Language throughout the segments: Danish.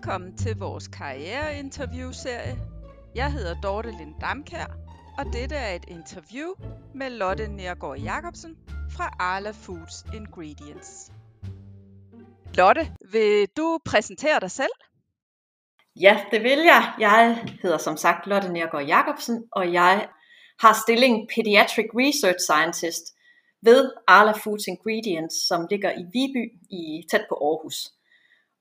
Velkommen til vores karriereinterviewserie. Jeg hedder Dorte Lind Damkær, og dette er et interview med Lotte Nergård Jacobsen fra Arla Foods Ingredients. Lotte, vil du præsentere dig selv? Ja, det vil jeg. Jeg hedder som sagt Lotte Nergård Jacobsen, og jeg har stillingen Pediatric Research Scientist ved Arla Foods Ingredients, som ligger i Viby i tæt på Aarhus.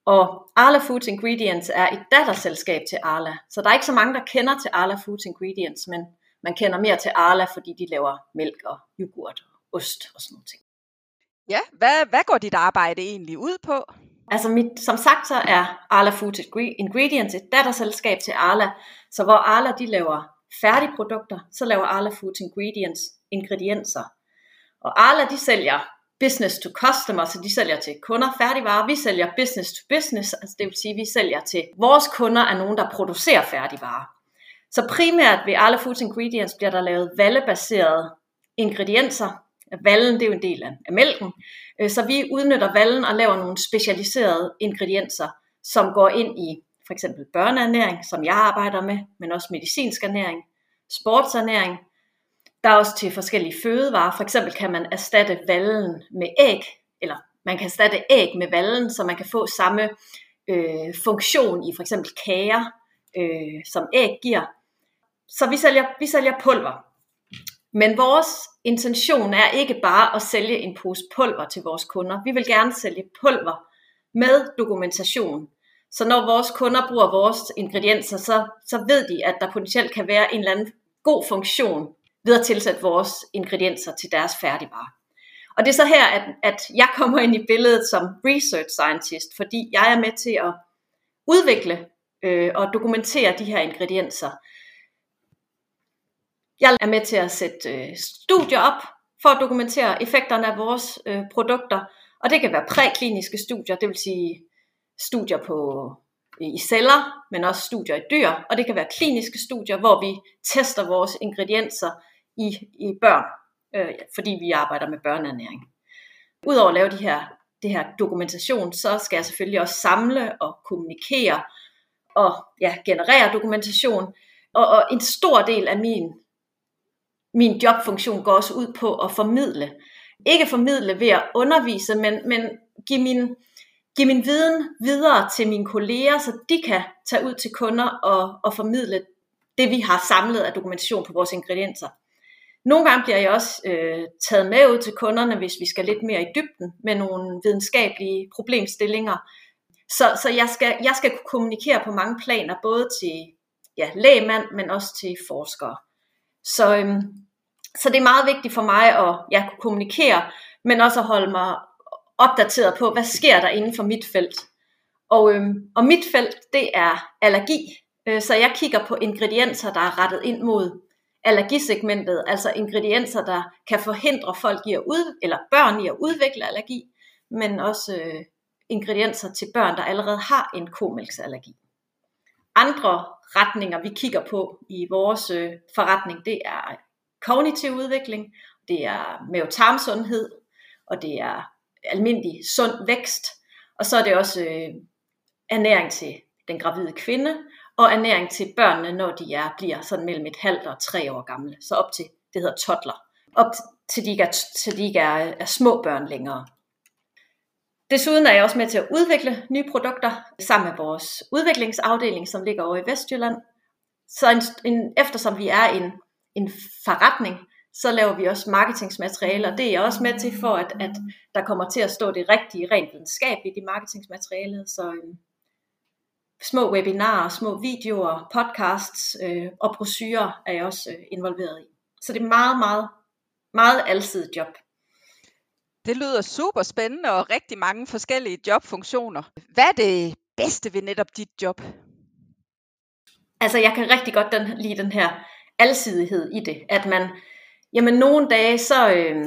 Og Arla Foods Ingredients er et datterselskab til Arla, så der er ikke så mange, der kender til Arla Foods Ingredients, men man kender mere til Arla, fordi de laver mælk og yoghurt og ost og sådan noget. Ja, hvad, hvad går dit arbejde egentlig ud på? Altså mit, som sagt så er Arla Foods Ingredients et datterselskab til Arla, så hvor Arla de laver færdige produkter, så laver Arla Foods Ingredients ingredienser. Og Arla de sælger business to customer, så de sælger til kunder færdigvarer. Vi sælger business to business, altså det vil sige, at vi sælger til vores kunder er nogen, der producerer færdigvarer. Så primært ved Arla Foods Ingredients bliver der lavet vallebaserede ingredienser. Vallen det er jo en del af mælken, øh, så vi udnytter vallen og laver nogle specialiserede ingredienser, som går ind i for eksempel børneernæring, som jeg arbejder med, men også medicinsk ernæring, sportsernæring, der er også til forskellige fødevarer. For eksempel kan man erstatte vallen med æg, eller man kan erstatte æg med vallen, så man kan få samme øh, funktion i for eksempel kager, øh, som æg giver. Så vi sælger, vi sælger pulver. Men vores intention er ikke bare at sælge en pose pulver til vores kunder. Vi vil gerne sælge pulver med dokumentation. Så når vores kunder bruger vores ingredienser, så, så ved de, at der potentielt kan være en eller anden god funktion ved at tilsætte vores ingredienser til deres færdigvarer. Og det er så her, at, at jeg kommer ind i billedet som research scientist, fordi jeg er med til at udvikle øh, og dokumentere de her ingredienser. Jeg er med til at sætte øh, studier op for at dokumentere effekterne af vores øh, produkter, og det kan være prækliniske studier, det vil sige studier på i celler, men også studier i dyr, og det kan være kliniske studier, hvor vi tester vores ingredienser i, i børn, øh, fordi vi arbejder med børneernæring. Udover at lave de her, det her dokumentation, så skal jeg selvfølgelig også samle og kommunikere og ja, generere dokumentation. Og, og en stor del af min, min jobfunktion går også ud på at formidle. Ikke formidle ved at undervise, men, men give min, give min viden videre til mine kolleger, så de kan tage ud til kunder og, og formidle det, vi har samlet af dokumentation på vores ingredienser. Nogle gange bliver jeg også øh, taget med ud til kunderne, hvis vi skal lidt mere i dybden med nogle videnskabelige problemstillinger. Så, så jeg, skal, jeg skal kunne kommunikere på mange planer, både til ja, lægmand, men også til forskere. Så, øhm, så det er meget vigtigt for mig at ja, kunne kommunikere, men også at holde mig opdateret på, hvad sker der inden for mit felt. Og, øhm, og mit felt, det er allergi. Øh, så jeg kigger på ingredienser, der er rettet ind mod allergisegmentet, altså ingredienser, der kan forhindre folk i at ud, eller børn i at udvikle allergi, men også øh, ingredienser til børn, der allerede har en komælksallergi. Andre retninger, vi kigger på i vores øh, forretning, det er kognitiv udvikling, det er mavetarmsundhed, og det er almindelig sund vækst, og så er det også øh, ernæring til den gravide kvinde, og ernæring til børnene, når de er, bliver sådan mellem et halvt og tre år gamle. Så op til, det hedder toddler. Op til de ikke er, til de ikke er, er små børn længere. Desuden er jeg også med til at udvikle nye produkter sammen med vores udviklingsafdeling, som ligger over i Vestjylland. Så en, en, eftersom vi er en, en forretning, så laver vi også marketingsmaterialer. Det er jeg også med til for, at, at der kommer til at stå det rigtige rent videnskab i marketingsmaterialet. Så, øhm, små webinarer, små videoer, podcasts øh, og brochurer er jeg også øh, involveret i. Så det er meget, meget, meget alsidigt job. Det lyder super spændende og rigtig mange forskellige jobfunktioner. Hvad er det bedste ved netop dit job? Altså jeg kan rigtig godt den, lide den her alsidighed i det, at man, jamen nogle dage så, øh,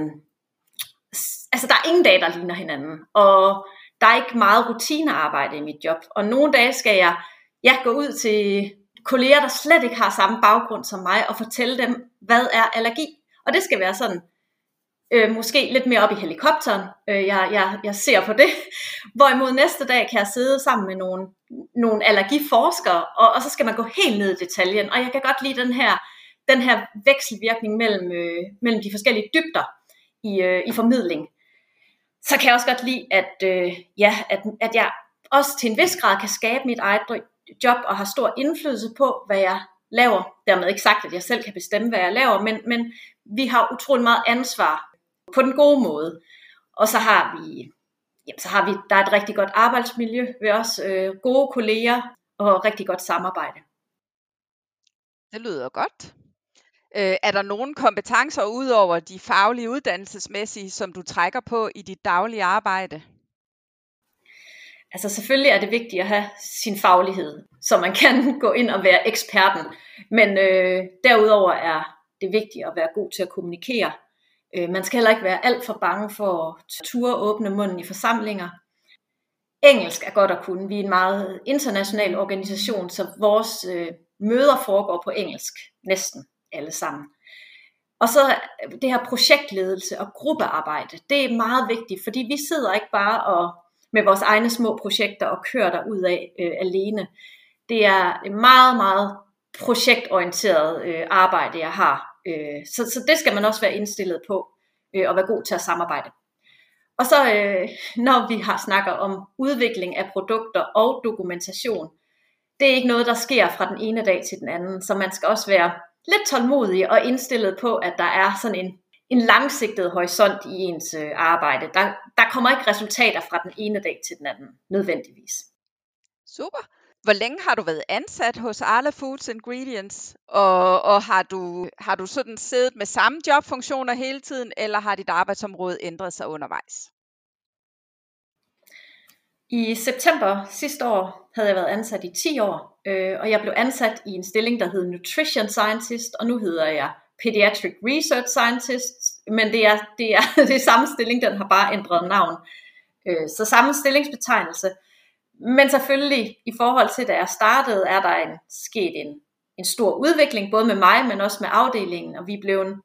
altså der er ingen dage, der ligner hinanden, og der er ikke meget rutinearbejde i mit job. Og nogle dage skal jeg, jeg gå ud til kolleger, der slet ikke har samme baggrund som mig, og fortælle dem, hvad er allergi. Og det skal være sådan øh, måske lidt mere op i helikopteren. Øh, jeg, jeg, jeg ser på det. Hvorimod næste dag kan jeg sidde sammen med nogle, nogle allergiforskere, og, og så skal man gå helt ned i detaljen. Og jeg kan godt lide den her, den her vekselvirkning mellem, øh, mellem de forskellige dybder i, øh, i formidling. Så kan jeg også godt lide, at, øh, ja, at, at jeg også til en vis grad kan skabe mit eget job og har stor indflydelse på, hvad jeg laver. Dermed ikke sagt, at jeg selv kan bestemme, hvad jeg laver, men, men vi har utrolig meget ansvar på den gode måde. Og så har vi, jamen, så har vi der er et rigtig godt arbejdsmiljø ved os, øh, gode kolleger og rigtig godt samarbejde. Det lyder godt. Øh, er der nogle kompetencer ud over de faglige uddannelsesmæssige, som du trækker på i dit daglige arbejde? Altså selvfølgelig er det vigtigt at have sin faglighed, så man kan gå ind og være eksperten. Men øh, derudover er det vigtigt at være god til at kommunikere. Øh, man skal heller ikke være alt for bange for at ture åbne munden i forsamlinger. Engelsk er godt at kunne. Vi er en meget international organisation, så vores øh, møder foregår på engelsk, næsten alle sammen. Og så øh, det her projektledelse og gruppearbejde, det er meget vigtigt, fordi vi sidder ikke bare og med vores egne små projekter og kører der ud af øh, alene. Det er et meget, meget projektorienteret øh, arbejde, jeg har. Øh, så, så det skal man også være indstillet på øh, og være god til at samarbejde. Og så øh, når vi har snakker om udvikling af produkter og dokumentation, det er ikke noget, der sker fra den ene dag til den anden, så man skal også være lidt tålmodig og indstillet på, at der er sådan en, en langsigtet horisont i ens øh, arbejde. Der, der kommer ikke resultater fra den ene dag til den anden, nødvendigvis. Super. Hvor længe har du været ansat hos Arla Foods Ingredients? Og, og har, du, har du sådan siddet med samme jobfunktioner hele tiden, eller har dit arbejdsområde ændret sig undervejs? I september sidste år havde jeg været ansat i 10 år, øh, og jeg blev ansat i en stilling, der hed Nutrition Scientist, og nu hedder jeg Pediatric Research Scientist, men det er, det er, det er samme stilling, den har bare ændret navn. Øh, så samme stillingsbetegnelse. Men selvfølgelig, i forhold til da jeg startede, er der en, sket en, en stor udvikling, både med mig, men også med afdelingen, og vi blev,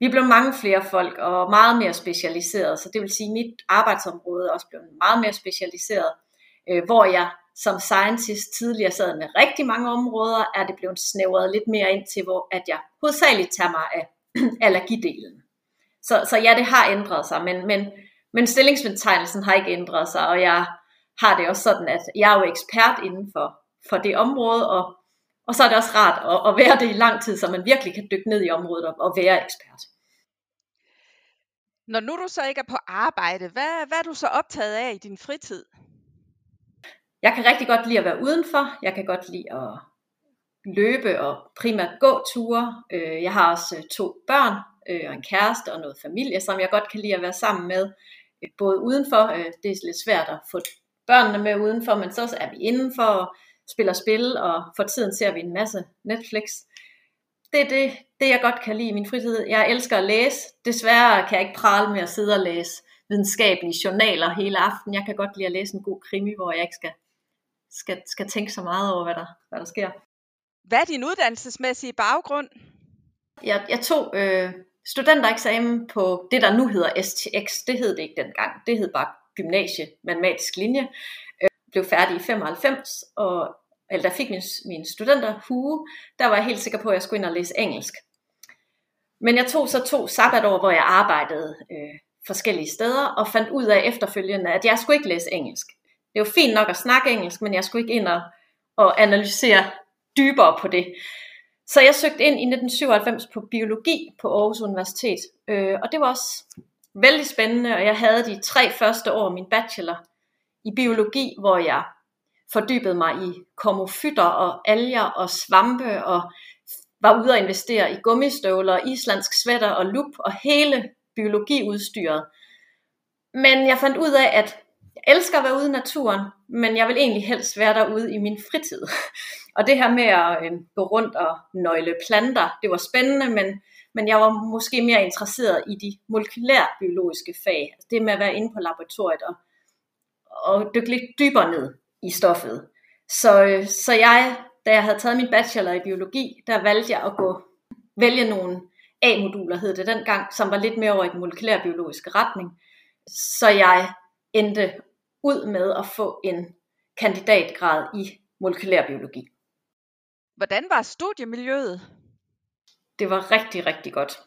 vi blev mange flere folk, og meget mere specialiseret, så det vil sige, at mit arbejdsområde også blev meget mere specialiseret, øh, hvor jeg som scientist tidligere sad med rigtig mange områder, er det blevet snævret lidt mere ind til, hvor at jeg hovedsageligt tager mig af allergidelen. Så, så ja, det har ændret sig, men, men, men stillingsbetegnelsen har ikke ændret sig, og jeg har det også sådan, at jeg er jo ekspert inden for, for det område, og, og så er det også rart at, at være det i lang tid, så man virkelig kan dykke ned i området og, og være ekspert. Når nu du så ikke er på arbejde, hvad, hvad er du så optaget af i din fritid? Jeg kan rigtig godt lide at være udenfor. Jeg kan godt lide at løbe og primært gå ture. Øh, jeg har også øh, to børn øh, og en kæreste og noget familie, som jeg godt kan lide at være sammen med. Både udenfor, det er lidt svært at få børnene med udenfor, men så er vi indenfor spiller spil, og for tiden ser vi en masse Netflix. Det er det, det, jeg godt kan lide i min fritid. Jeg elsker at læse. Desværre kan jeg ikke prale med at sidde og læse videnskabelige journaler hele aften. Jeg kan godt lide at læse en god krimi, hvor jeg ikke skal, skal, skal tænke så meget over, hvad der, hvad der sker. Hvad er din uddannelsesmæssige baggrund? Jeg, jeg tog øh, studentereksamen på det, der nu hedder STX. Det hed det ikke dengang. Det hed bare gymnasie, matematisk linje. Blev færdig i 95, og eller da fik min, min studenter hue, der var jeg helt sikker på, at jeg skulle ind og læse engelsk. Men jeg tog så to sabbatår, hvor jeg arbejdede øh, forskellige steder, og fandt ud af efterfølgende, at jeg skulle ikke læse engelsk. Det var fint nok at snakke engelsk, men jeg skulle ikke ind og, og analysere dybere på det. Så jeg søgte ind i 1997 på biologi på Aarhus Universitet, øh, og det var også vældig spændende, og jeg havde de tre første år min bachelor i biologi, hvor jeg fordybede mig i komofytter og alger og svampe, og var ude og investere i gummistøvler, islandsk sweater og lup og hele biologiudstyret. Men jeg fandt ud af, at jeg elsker at være ude i naturen, men jeg vil egentlig helst være derude i min fritid. Og det her med at øh, gå rundt og nøgle planter, det var spændende, men, men jeg var måske mere interesseret i de molekylærbiologiske fag. Altså det med at være inde på laboratoriet og, og dykke lidt dybere ned i stoffet. Så, øh, så jeg, da jeg havde taget min bachelor i biologi, der valgte jeg at gå vælge nogle A-moduler hed det dengang, som var lidt mere over i den molekylærbiologiske retning. Så jeg endte ud med at få en kandidatgrad i molekylærbiologi. Hvordan var studiemiljøet? Det var rigtig, rigtig godt.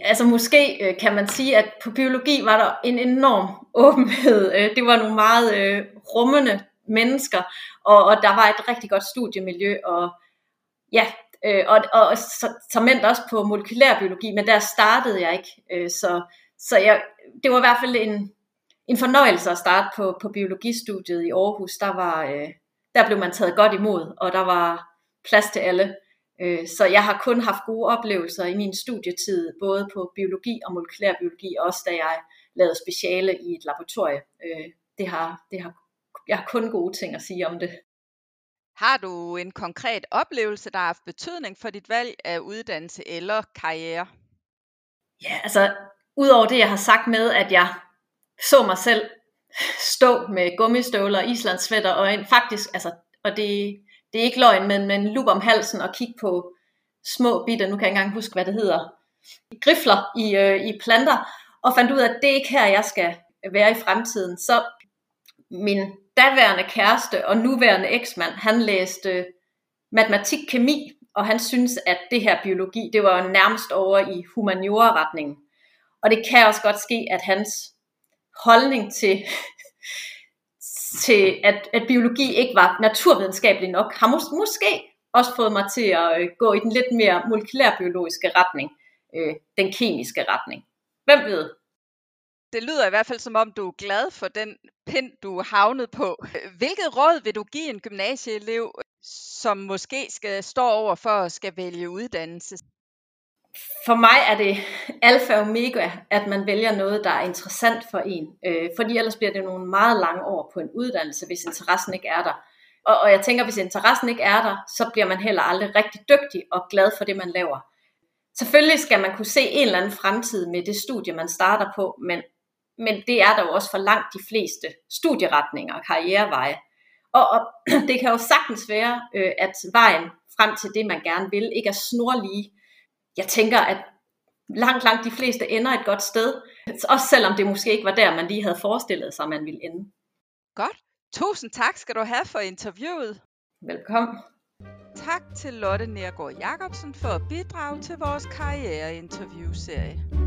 Altså måske øh, kan man sige, at på biologi var der en enorm åbenhed. Øh, det var nogle meget øh, rummende mennesker, og, og der var et rigtig godt studiemiljø, og ja, øh, og, og så, så også på molekylærbiologi, men der startede jeg ikke, øh, så, så jeg, det var i hvert fald en, en fornøjelse at starte på, på biologistudiet i Aarhus. Der, var, øh, der blev man taget godt imod, og der var plads til alle. Øh, så jeg har kun haft gode oplevelser i min studietid, både på biologi og molekylærbiologi, også da jeg lavede speciale i et laboratorie. Øh, det har, det har, jeg har kun gode ting at sige om det. Har du en konkret oplevelse, der har haft betydning for dit valg af uddannelse eller karriere? Ja, altså udover det, jeg har sagt med, at jeg så mig selv stå med gummistøvler og islandsvætter, og en, faktisk, altså, og det, det er ikke løgn, men med en lup om halsen og kigge på små bitter, nu kan jeg ikke engang huske, hvad det hedder, grifler i, øh, i planter, og fandt ud af, at det er ikke her, jeg skal være i fremtiden. Så min daværende kæreste og nuværende eksmand, han læste matematik-kemi, og han synes, at det her biologi, det var nærmest over i humaniora-retningen. Og det kan også godt ske, at hans holdning til, til at, at biologi ikke var naturvidenskabelig nok, har mås- måske også fået mig til at øh, gå i den lidt mere molekylærbiologiske retning, øh, den kemiske retning. Hvem ved? Det lyder i hvert fald som om, du er glad for den pind, du er havnet på. Hvilket råd vil du give en gymnasieelev, som måske skal stå over for at skal vælge uddannelse? For mig er det alfa og omega, at man vælger noget, der er interessant for en. Øh, fordi ellers bliver det nogle meget lange år på en uddannelse, hvis interessen ikke er der. Og, og jeg tænker, hvis interessen ikke er der, så bliver man heller aldrig rigtig dygtig og glad for det, man laver. Selvfølgelig skal man kunne se en eller anden fremtid med det studie, man starter på, men men det er der jo også for langt de fleste studieretninger og karriereveje. Og, og det kan jo sagtens være, øh, at vejen frem til det, man gerne vil, ikke er snorlige. Jeg tænker, at langt, langt de fleste ender et godt sted, også selvom det måske ikke var der, man lige havde forestillet sig, man ville ende. Godt. Tusind tak skal du have for interviewet. Velkommen. Tak til Lotte Nergård Jacobsen for at bidrage til vores karriereinterviewserie.